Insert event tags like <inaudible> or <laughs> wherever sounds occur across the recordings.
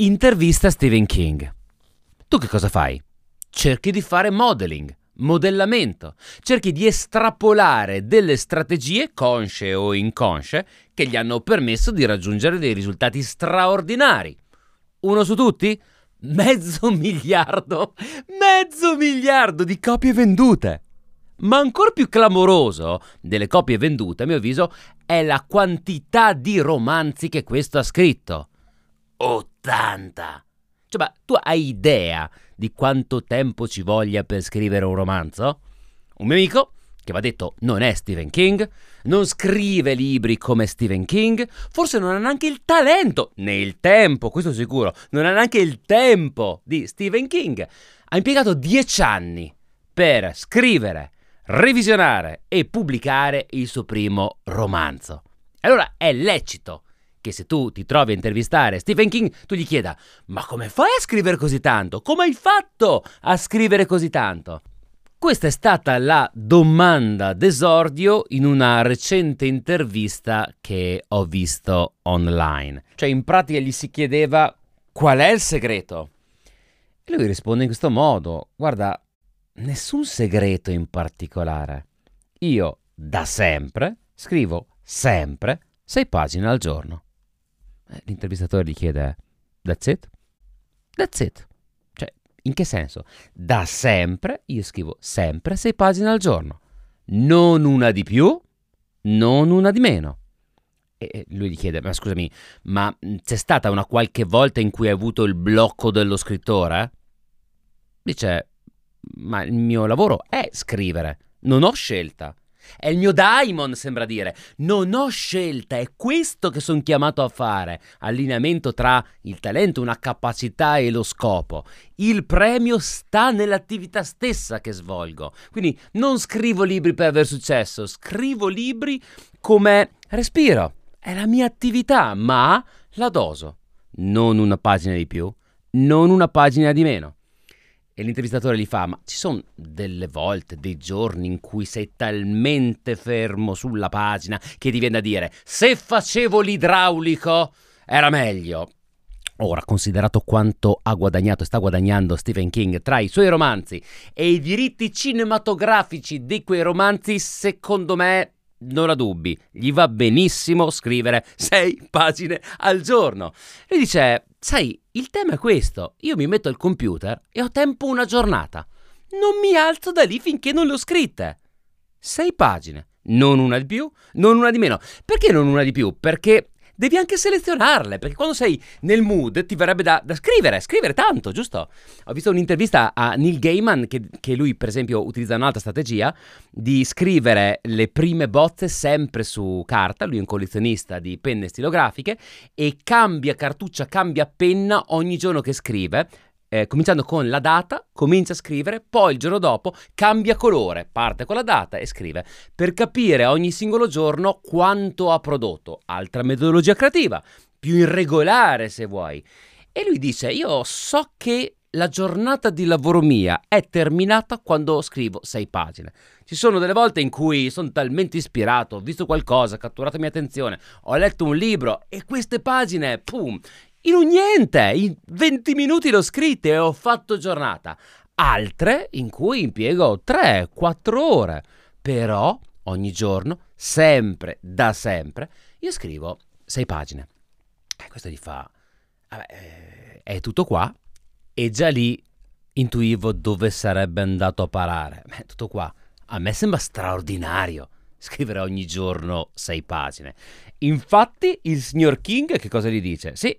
intervista Stephen King. Tu che cosa fai? Cerchi di fare modeling, modellamento, cerchi di estrapolare delle strategie consce o inconsce che gli hanno permesso di raggiungere dei risultati straordinari. Uno su tutti? Mezzo <laughs> miliardo, mezzo miliardo di copie vendute. Ma ancora più clamoroso delle copie vendute, a mio avviso, è la quantità di romanzi che questo ha scritto. 80! Cioè, ma tu hai idea di quanto tempo ci voglia per scrivere un romanzo? Un mio amico, che va detto non è Stephen King, non scrive libri come Stephen King, forse non ha neanche il talento, né il tempo, questo sicuro, non ha neanche il tempo di Stephen King. Ha impiegato dieci anni per scrivere, revisionare e pubblicare il suo primo romanzo. Allora è lecito che se tu ti trovi a intervistare Stephen King, tu gli chieda: Ma come fai a scrivere così tanto? Come hai fatto a scrivere così tanto? Questa è stata la domanda d'esordio in una recente intervista che ho visto online. Cioè, in pratica gli si chiedeva qual è il segreto. E lui risponde in questo modo: Guarda, nessun segreto in particolare. Io da sempre scrivo sempre sei pagine al giorno. Eh, l'intervistatore gli chiede, that's it? That's it. Cioè, in che senso? Da sempre io scrivo sempre sei pagine al giorno. Non una di più, non una di meno. E lui gli chiede, ma scusami, ma c'è stata una qualche volta in cui hai avuto il blocco dello scrittore? Dice, ma il mio lavoro è scrivere, non ho scelta. È il mio daimon, sembra dire. Non ho scelta, è questo che sono chiamato a fare. Allineamento tra il talento, una capacità e lo scopo. Il premio sta nell'attività stessa che svolgo. Quindi non scrivo libri per aver successo, scrivo libri come respiro. È la mia attività, ma la doso. Non una pagina di più, non una pagina di meno. E l'intervistatore gli fa: Ma ci sono delle volte, dei giorni in cui sei talmente fermo sulla pagina che ti viene da dire: Se facevo l'idraulico era meglio. Ora, considerato quanto ha guadagnato e sta guadagnando Stephen King tra i suoi romanzi e i diritti cinematografici di quei romanzi, secondo me non ha dubbi, gli va benissimo scrivere sei pagine al giorno. E dice, sai, il tema è questo, io mi metto al computer e ho tempo una giornata. Non mi alzo da lì finché non le ho scritte. Sei pagine, non una di più, non una di meno. Perché non una di più? Perché devi anche selezionarle, perché quando sei nel mood ti verrebbe da, da scrivere, scrivere tanto, giusto? Ho visto un'intervista a Neil Gaiman che, che, lui, per esempio, utilizza un'altra strategia di scrivere le prime bozze sempre su carta, lui è un collezionista di penne stilografiche e cambia cartuccia, cambia penna ogni giorno che scrive eh, cominciando con la data, comincia a scrivere, poi il giorno dopo cambia colore, parte con la data e scrive, per capire ogni singolo giorno quanto ha prodotto. Altra metodologia creativa, più irregolare se vuoi. E lui dice, io so che la giornata di lavoro mia è terminata quando scrivo sei pagine. Ci sono delle volte in cui sono talmente ispirato, ho visto qualcosa, ha catturato la mia attenzione, ho letto un libro e queste pagine, pum, in un niente, in 20 minuti l'ho scritta e ho fatto giornata. Altre in cui impiego 3-4 ore. Però ogni giorno, sempre, da sempre, io scrivo 6 pagine. E questo gli fa... Vabbè, eh, è tutto qua. E già lì intuivo dove sarebbe andato a parare. Beh, tutto qua. A me sembra straordinario scrivere ogni giorno sei pagine. Infatti, il signor King che cosa gli dice? Sì,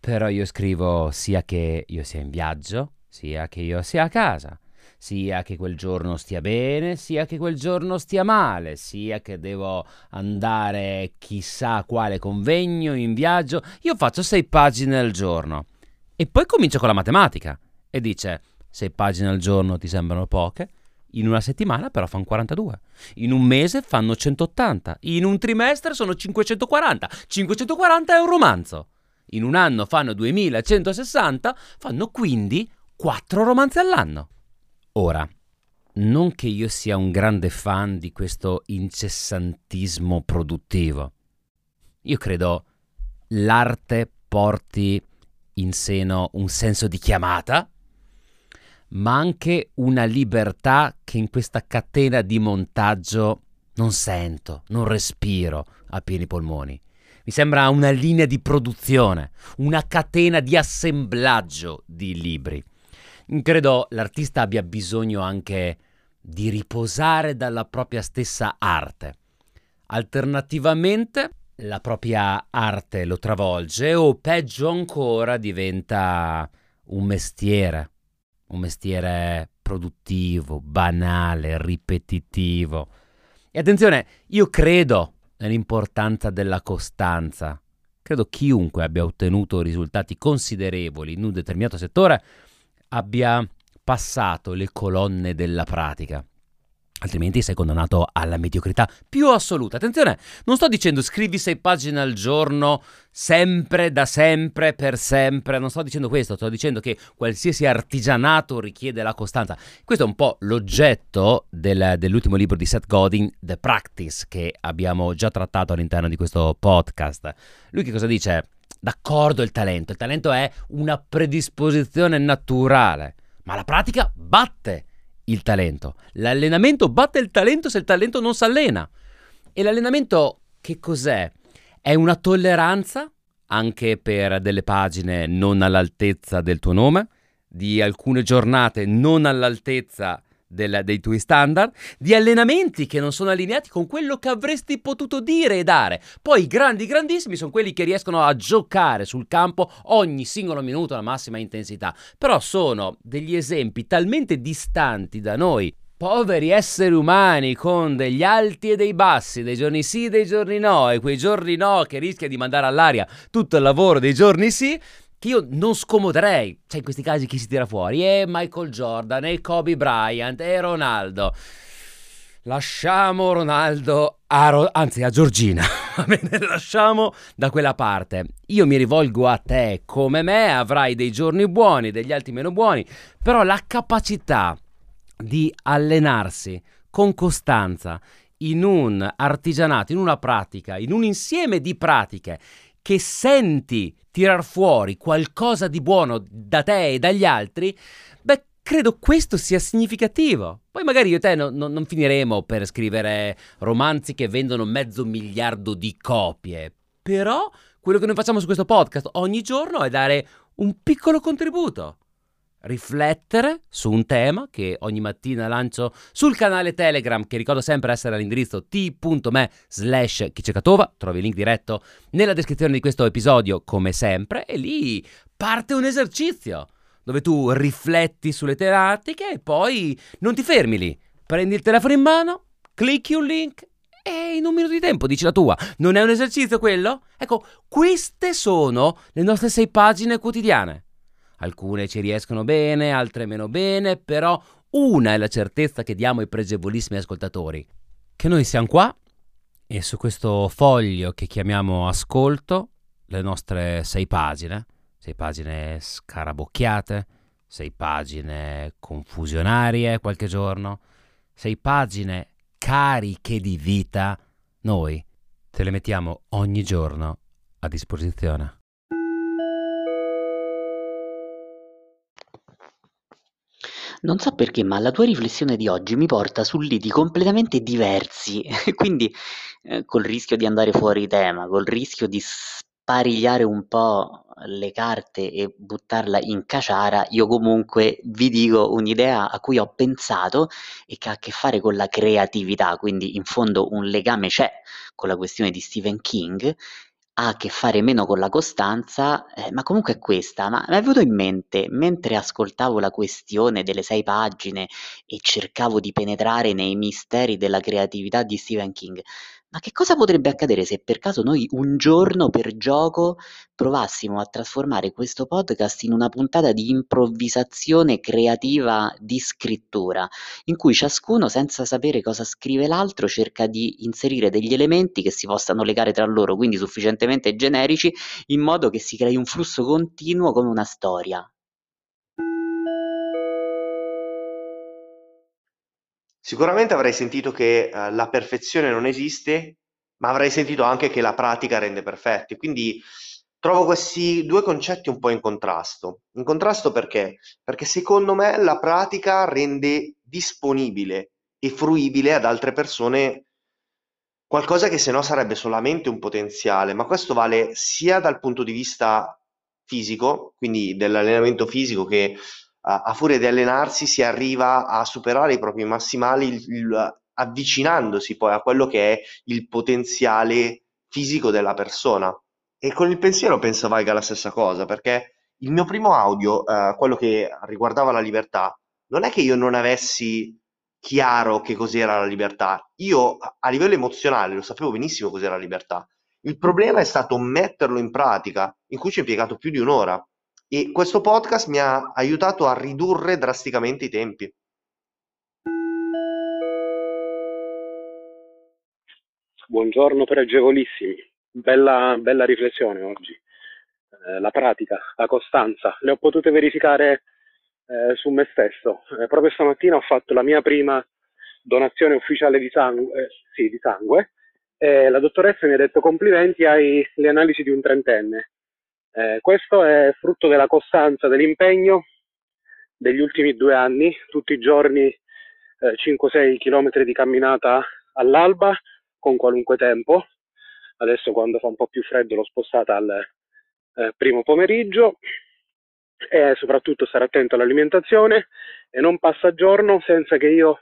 però io scrivo sia che io sia in viaggio, sia che io sia a casa, sia che quel giorno stia bene, sia che quel giorno stia male, sia che devo andare chissà quale convegno in viaggio, io faccio sei pagine al giorno. E poi comincio con la matematica. E dice sei pagine al giorno ti sembrano poche? In una settimana però fanno 42, in un mese fanno 180, in un trimestre sono 540, 540 è un romanzo in un anno fanno 2160, fanno quindi 4 romanzi all'anno. Ora, non che io sia un grande fan di questo incessantismo produttivo. Io credo l'arte porti in seno un senso di chiamata, ma anche una libertà che in questa catena di montaggio non sento, non respiro a pieni polmoni. Mi sembra una linea di produzione, una catena di assemblaggio di libri. Credo l'artista abbia bisogno anche di riposare dalla propria stessa arte. Alternativamente, la propria arte lo travolge o peggio ancora diventa un mestiere, un mestiere produttivo, banale, ripetitivo. E attenzione, io credo nell'importanza della costanza. Credo chiunque abbia ottenuto risultati considerevoli in un determinato settore abbia passato le colonne della pratica. Altrimenti sei condannato alla mediocrità più assoluta. Attenzione, non sto dicendo scrivi sei pagine al giorno, sempre, da sempre, per sempre. Non sto dicendo questo, sto dicendo che qualsiasi artigianato richiede la costanza. Questo è un po' l'oggetto del, dell'ultimo libro di Seth Godin, The Practice, che abbiamo già trattato all'interno di questo podcast. Lui che cosa dice? D'accordo il talento, il talento è una predisposizione naturale, ma la pratica batte il talento. L'allenamento batte il talento se il talento non si allena. E l'allenamento che cos'è? È una tolleranza anche per delle pagine non all'altezza del tuo nome, di alcune giornate non all'altezza del, dei tuoi standard, di allenamenti che non sono allineati con quello che avresti potuto dire e dare. Poi i grandi, grandissimi sono quelli che riescono a giocare sul campo ogni singolo minuto alla massima intensità. Però sono degli esempi talmente distanti da noi poveri esseri umani con degli alti e dei bassi, dei giorni sì e dei giorni no, e quei giorni no che rischia di mandare all'aria tutto il lavoro dei giorni sì, che io non scomoderei. Cioè, in questi casi chi si tira fuori? E Michael Jordan, e Kobe Bryant, e Ronaldo. Lasciamo Ronaldo a Ro- anzi a Giorgina, <laughs> lasciamo da quella parte. Io mi rivolgo a te come me, avrai dei giorni buoni, degli altri meno buoni, però la capacità di allenarsi con costanza in un artigianato, in una pratica, in un insieme di pratiche che senti tirar fuori qualcosa di buono da te e dagli altri, beh, credo questo sia significativo. Poi magari io e te no, no, non finiremo per scrivere romanzi che vendono mezzo miliardo di copie, però quello che noi facciamo su questo podcast ogni giorno è dare un piccolo contributo riflettere su un tema che ogni mattina lancio sul canale Telegram che ricordo sempre essere all'indirizzo t.me slash chicecatova trovi il link diretto nella descrizione di questo episodio come sempre e lì parte un esercizio dove tu rifletti sulle tematiche e poi non ti fermi lì prendi il telefono in mano clicchi un link e in un minuto di tempo dici la tua. Non è un esercizio quello? Ecco, queste sono le nostre sei pagine quotidiane. Alcune ci riescono bene, altre meno bene, però una è la certezza che diamo ai pregevolissimi ascoltatori, che noi siamo qua e su questo foglio che chiamiamo ascolto, le nostre sei pagine, sei pagine scarabocchiate, sei pagine confusionarie qualche giorno, sei pagine cariche di vita, noi te le mettiamo ogni giorno a disposizione. Non so perché, ma la tua riflessione di oggi mi porta su lidi completamente diversi, <laughs> quindi eh, col rischio di andare fuori tema, col rischio di sparigliare un po' le carte e buttarla in caciara, io comunque vi dico un'idea a cui ho pensato e che ha a che fare con la creatività, quindi in fondo un legame c'è con la questione di Stephen King ha a che fare meno con la costanza, eh, ma comunque è questa. Ma mi è venuto in mente, mentre ascoltavo la questione delle sei pagine e cercavo di penetrare nei misteri della creatività di Stephen King, ma che cosa potrebbe accadere se per caso noi un giorno per gioco provassimo a trasformare questo podcast in una puntata di improvvisazione creativa di scrittura, in cui ciascuno, senza sapere cosa scrive l'altro, cerca di inserire degli elementi che si possano legare tra loro, quindi sufficientemente generici, in modo che si crei un flusso continuo come una storia. Sicuramente avrai sentito che eh, la perfezione non esiste, ma avrai sentito anche che la pratica rende perfetti. Quindi trovo questi due concetti un po' in contrasto. In contrasto perché? Perché secondo me la pratica rende disponibile e fruibile ad altre persone qualcosa che se no sarebbe solamente un potenziale, ma questo vale sia dal punto di vista fisico, quindi dell'allenamento fisico che a, a furia di allenarsi si arriva a superare i propri massimali il, il, avvicinandosi poi a quello che è il potenziale fisico della persona. E con il pensiero penso valga la stessa cosa, perché il mio primo audio, eh, quello che riguardava la libertà, non è che io non avessi chiaro che cos'era la libertà. Io a livello emozionale lo sapevo benissimo cos'era la libertà. Il problema è stato metterlo in pratica, in cui ci ho impiegato più di un'ora. E questo podcast mi ha aiutato a ridurre drasticamente i tempi. Buongiorno pregevolissimi, bella, bella riflessione oggi. Eh, la pratica, la costanza, le ho potute verificare eh, su me stesso. Eh, proprio stamattina ho fatto la mia prima donazione ufficiale di sangue, eh, sì, di sangue e la dottoressa mi ha detto complimenti hai le analisi di un trentenne. Eh, questo è frutto della costanza, dell'impegno degli ultimi due anni, tutti i giorni 5-6 eh, km di camminata all'alba con qualunque tempo. Adesso quando fa un po' più freddo l'ho spostata al eh, primo pomeriggio e soprattutto stare attento all'alimentazione e non passa giorno senza che io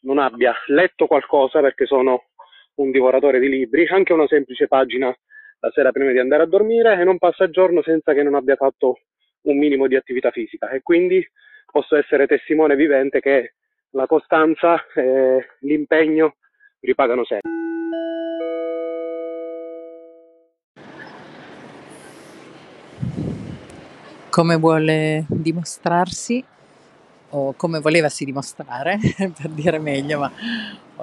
non abbia letto qualcosa perché sono un divoratore di libri, anche una semplice pagina la sera prima di andare a dormire e non passa giorno senza che non abbia fatto un minimo di attività fisica e quindi posso essere testimone vivente che la costanza e l'impegno ripagano sempre. come vuole dimostrarsi o come volevasi dimostrare, <laughs> per dire meglio, ma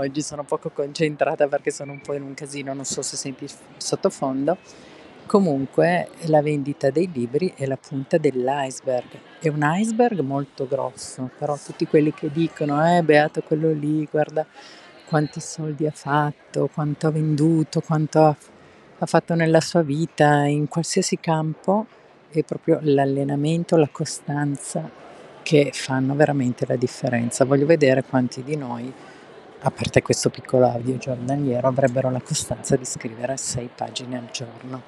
oggi sono poco concentrata perché sono un po' in un casino, non so se senti sottofondo. Comunque la vendita dei libri è la punta dell'iceberg, è un iceberg molto grosso, però tutti quelli che dicono, eh, beato quello lì, guarda quanti soldi ha fatto, quanto ha venduto, quanto ha, ha fatto nella sua vita, in qualsiasi campo, è proprio l'allenamento, la costanza che fanno veramente la differenza. Voglio vedere quanti di noi, a parte questo piccolo audio giornaliero, avrebbero la costanza di scrivere sei pagine al giorno.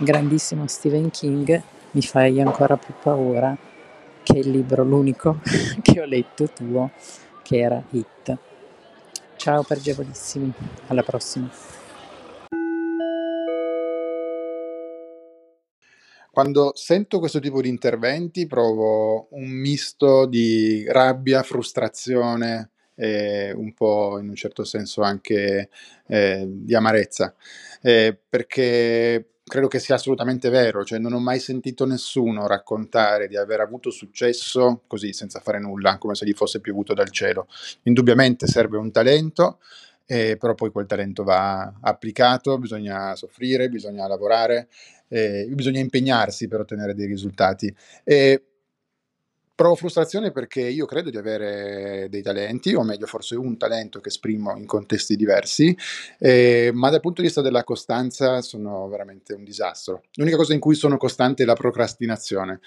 Grandissimo Stephen King, mi fai ancora più paura che il libro, l'unico <laughs> che ho letto tuo, che era It. Ciao pregevolissimi, alla prossima. Quando sento questo tipo di interventi provo un misto di rabbia, frustrazione e un po' in un certo senso anche eh, di amarezza, eh, perché credo che sia assolutamente vero, cioè non ho mai sentito nessuno raccontare di aver avuto successo così senza fare nulla, come se gli fosse piovuto dal cielo. Indubbiamente serve un talento, eh, però poi quel talento va applicato, bisogna soffrire, bisogna lavorare eh, bisogna impegnarsi per ottenere dei risultati. E provo frustrazione perché io credo di avere dei talenti, o meglio forse un talento che esprimo in contesti diversi, eh, ma dal punto di vista della costanza sono veramente un disastro. L'unica cosa in cui sono costante è la procrastinazione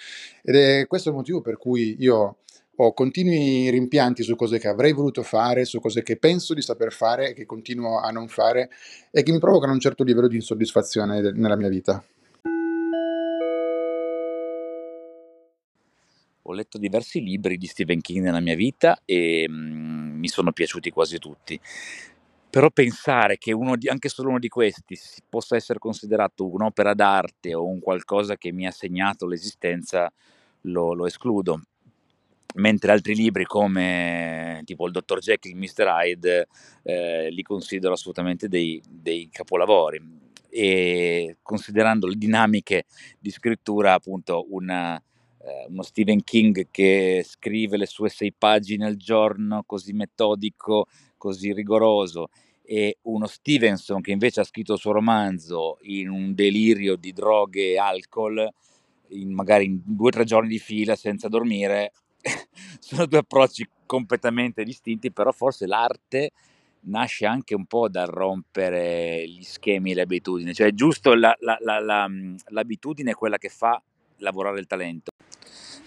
ed è questo il motivo per cui io ho continui rimpianti su cose che avrei voluto fare, su cose che penso di saper fare e che continuo a non fare e che mi provocano un certo livello di insoddisfazione nella mia vita. Ho letto diversi libri di Stephen King nella mia vita e mm, mi sono piaciuti quasi tutti. Però pensare che di, anche solo uno di questi possa essere considerato un'opera d'arte o un qualcosa che mi ha segnato l'esistenza lo, lo escludo. Mentre altri libri come tipo il Dr. Jekyll, Mr. Hyde, eh, li considero assolutamente dei, dei capolavori. E considerando le dinamiche di scrittura, appunto, una, uno Stephen King che scrive le sue sei pagine al giorno, così metodico, così rigoroso, e uno Stevenson che invece ha scritto il suo romanzo in un delirio di droghe e alcol, in, magari in due o tre giorni di fila senza dormire, <laughs> sono due approcci completamente distinti, però forse l'arte nasce anche un po' dal rompere gli schemi e le abitudini, cioè giusto la, la, la, l'abitudine è quella che fa lavorare il talento,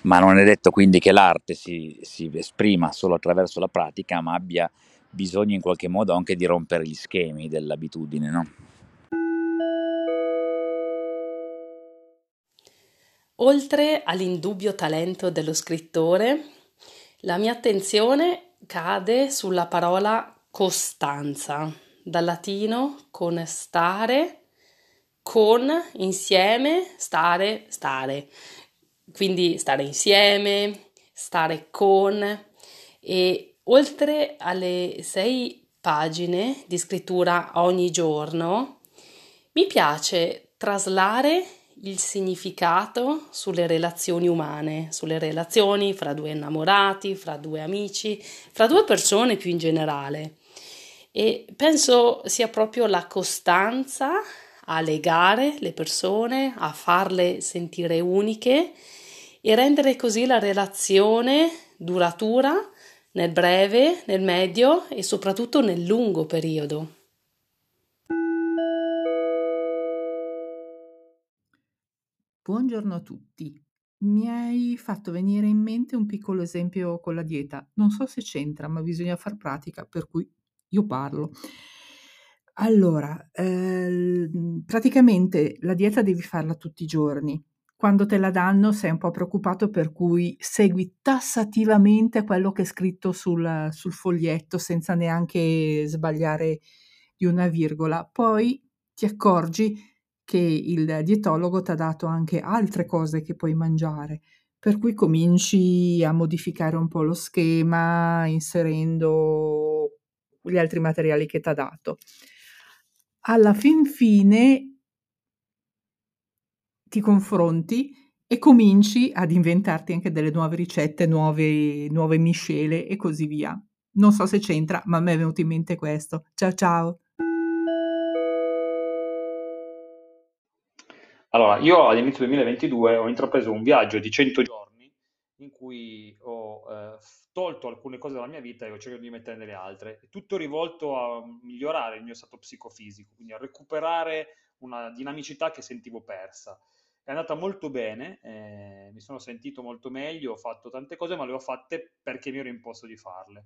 ma non è detto quindi che l'arte si, si esprima solo attraverso la pratica, ma abbia bisogno in qualche modo anche di rompere gli schemi dell'abitudine, no? Oltre all'indubbio talento dello scrittore, la mia attenzione cade sulla parola costanza, dal latino con stare, con insieme, stare, stare. Quindi stare insieme, stare con e oltre alle sei pagine di scrittura ogni giorno, mi piace traslare il significato sulle relazioni umane, sulle relazioni fra due innamorati, fra due amici, fra due persone più in generale. E penso sia proprio la costanza a legare le persone, a farle sentire uniche e rendere così la relazione duratura nel breve, nel medio e soprattutto nel lungo periodo. Buongiorno a tutti. Mi hai fatto venire in mente un piccolo esempio con la dieta. Non so se c'entra, ma bisogna far pratica, per cui io parlo. Allora, eh, praticamente la dieta devi farla tutti i giorni. Quando te la danno sei un po' preoccupato per cui segui tassativamente quello che è scritto sul, sul foglietto senza neanche sbagliare di una virgola. Poi ti accorgi che il dietologo ti ha dato anche altre cose che puoi mangiare, per cui cominci a modificare un po' lo schema inserendo gli altri materiali che ti ha dato. Alla fin fine ti confronti e cominci ad inventarti anche delle nuove ricette, nuove, nuove miscele e così via. Non so se c'entra, ma a me è venuto in mente questo. Ciao ciao! Allora, io all'inizio 2022 ho intrapreso un viaggio di 100 giorni in cui ho eh, tolto alcune cose dalla mia vita e ho cercato di mettere delle altre, tutto rivolto a migliorare il mio stato psicofisico, quindi a recuperare una dinamicità che sentivo persa. È andata molto bene, eh, mi sono sentito molto meglio, ho fatto tante cose, ma le ho fatte perché mi ero imposto di farle.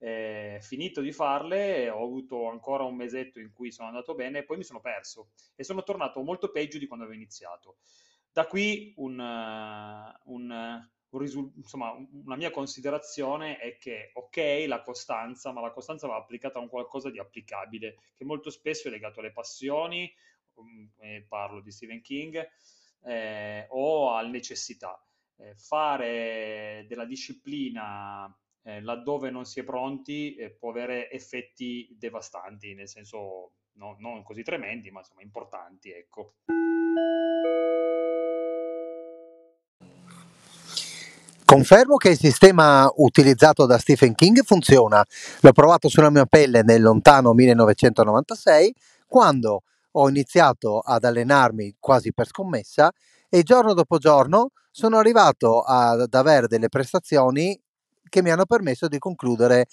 Eh, finito di farle, ho avuto ancora un mesetto in cui sono andato bene e poi mi sono perso e sono tornato molto peggio di quando avevo iniziato. Da qui un, un, un risul- insomma, una mia considerazione è che, ok, la costanza, ma la costanza va applicata a un qualcosa di applicabile, che molto spesso è legato alle passioni, um, parlo di Stephen King, eh, o alle necessità. Eh, fare della disciplina eh, laddove non si è pronti eh, può avere effetti devastanti, nel senso no, non così tremendi, ma insomma importanti. Ecco. Confermo che il sistema utilizzato da Stephen King funziona. L'ho provato sulla mia pelle nel lontano 1996, quando ho iniziato ad allenarmi quasi per scommessa e giorno dopo giorno sono arrivato ad avere delle prestazioni che mi hanno permesso di concludere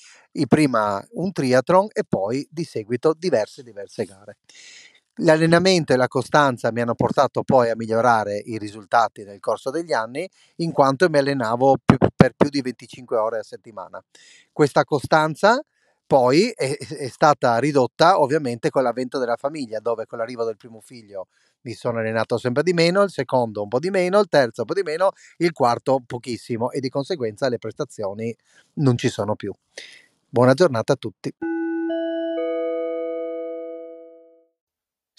prima un triathlon e poi di seguito diverse diverse gare. L'allenamento e la costanza mi hanno portato poi a migliorare i risultati nel corso degli anni, in quanto mi allenavo più, per più di 25 ore a settimana. Questa costanza poi è, è, stata ridotta ovviamente con l'avvento della famiglia, dove con l'arrivo del primo figlio mi sono allenato sempre di meno, il secondo un po' di meno, il terzo un po' di meno, il quarto pochissimo e di conseguenza le prestazioni non ci sono più. Buona giornata a tutti.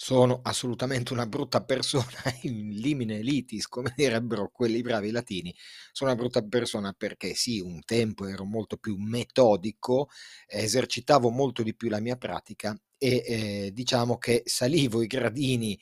Sono assolutamente una brutta persona, <laughs> in limine litis, come direbbero quelli bravi latini. Sono una brutta persona perché sì, un tempo ero molto più metodico, esercitavo molto di più la mia pratica e eh, diciamo che salivo i gradini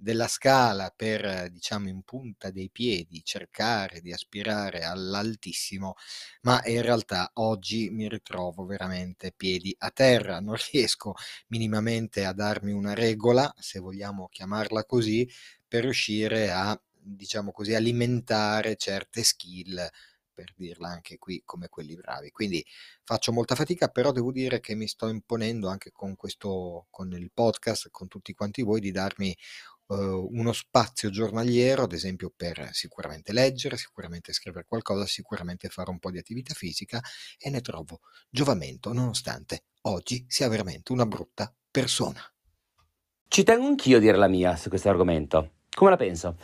della scala per, diciamo, in punta dei piedi cercare di aspirare all'altissimo, ma in realtà oggi mi ritrovo veramente piedi a terra, non riesco minimamente a darmi una regola, se vogliamo chiamarla così, per riuscire a, diciamo così, alimentare certe skill per dirla anche qui come quelli bravi. Quindi faccio molta fatica, però devo dire che mi sto imponendo anche con questo, con il podcast, con tutti quanti voi, di darmi uno spazio giornaliero, ad esempio per sicuramente leggere, sicuramente scrivere qualcosa, sicuramente fare un po' di attività fisica e ne trovo giovamento nonostante oggi sia veramente una brutta persona. Ci tengo anch'io a dire la mia su questo argomento. Come la penso?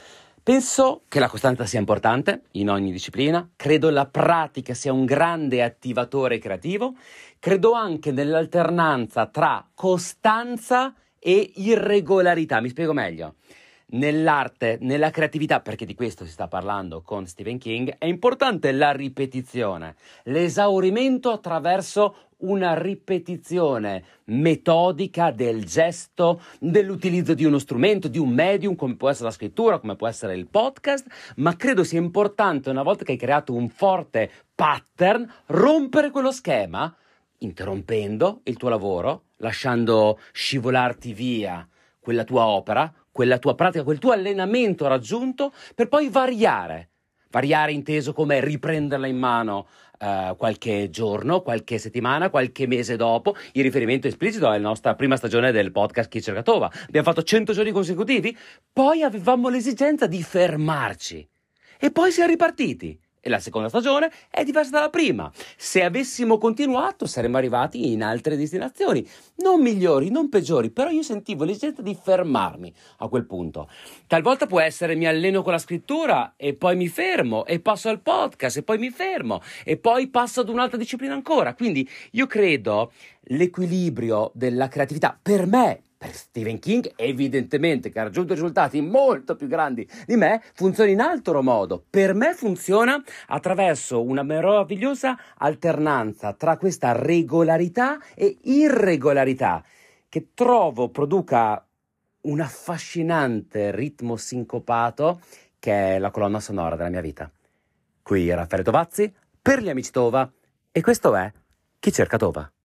Penso che la costanza sia importante in ogni disciplina, credo la pratica sia un grande attivatore creativo, credo anche nell'alternanza tra costanza e irregolarità. Mi spiego meglio. Nell'arte, nella creatività, perché di questo si sta parlando con Stephen King, è importante la ripetizione, l'esaurimento attraverso una ripetizione metodica del gesto, dell'utilizzo di uno strumento, di un medium, come può essere la scrittura, come può essere il podcast, ma credo sia importante, una volta che hai creato un forte pattern, rompere quello schema, interrompendo il tuo lavoro, lasciando scivolarti via quella tua opera, quella tua pratica, quel tuo allenamento raggiunto, per poi variare. Variare inteso come riprenderla in mano uh, qualche giorno, qualche settimana, qualche mese dopo. Il riferimento esplicito è la nostra prima stagione del podcast Chi cerca Tova. Abbiamo fatto 100 giorni consecutivi, poi avevamo l'esigenza di fermarci e poi siamo ripartiti e la seconda stagione è diversa dalla prima. Se avessimo continuato saremmo arrivati in altre destinazioni, non migliori, non peggiori, però io sentivo l'esigenza di fermarmi a quel punto. Talvolta può essere mi alleno con la scrittura e poi mi fermo e passo al podcast e poi mi fermo e poi passo ad un'altra disciplina ancora. Quindi io credo l'equilibrio della creatività per me per Stephen King, evidentemente, che ha raggiunto risultati molto più grandi di me, funziona in altro modo. Per me funziona attraverso una meravigliosa alternanza tra questa regolarità e irregolarità, che trovo produca un affascinante ritmo sincopato che è la colonna sonora della mia vita. Qui Raffaele Tovazzi per gli amici Tova e questo è Chi cerca Tova.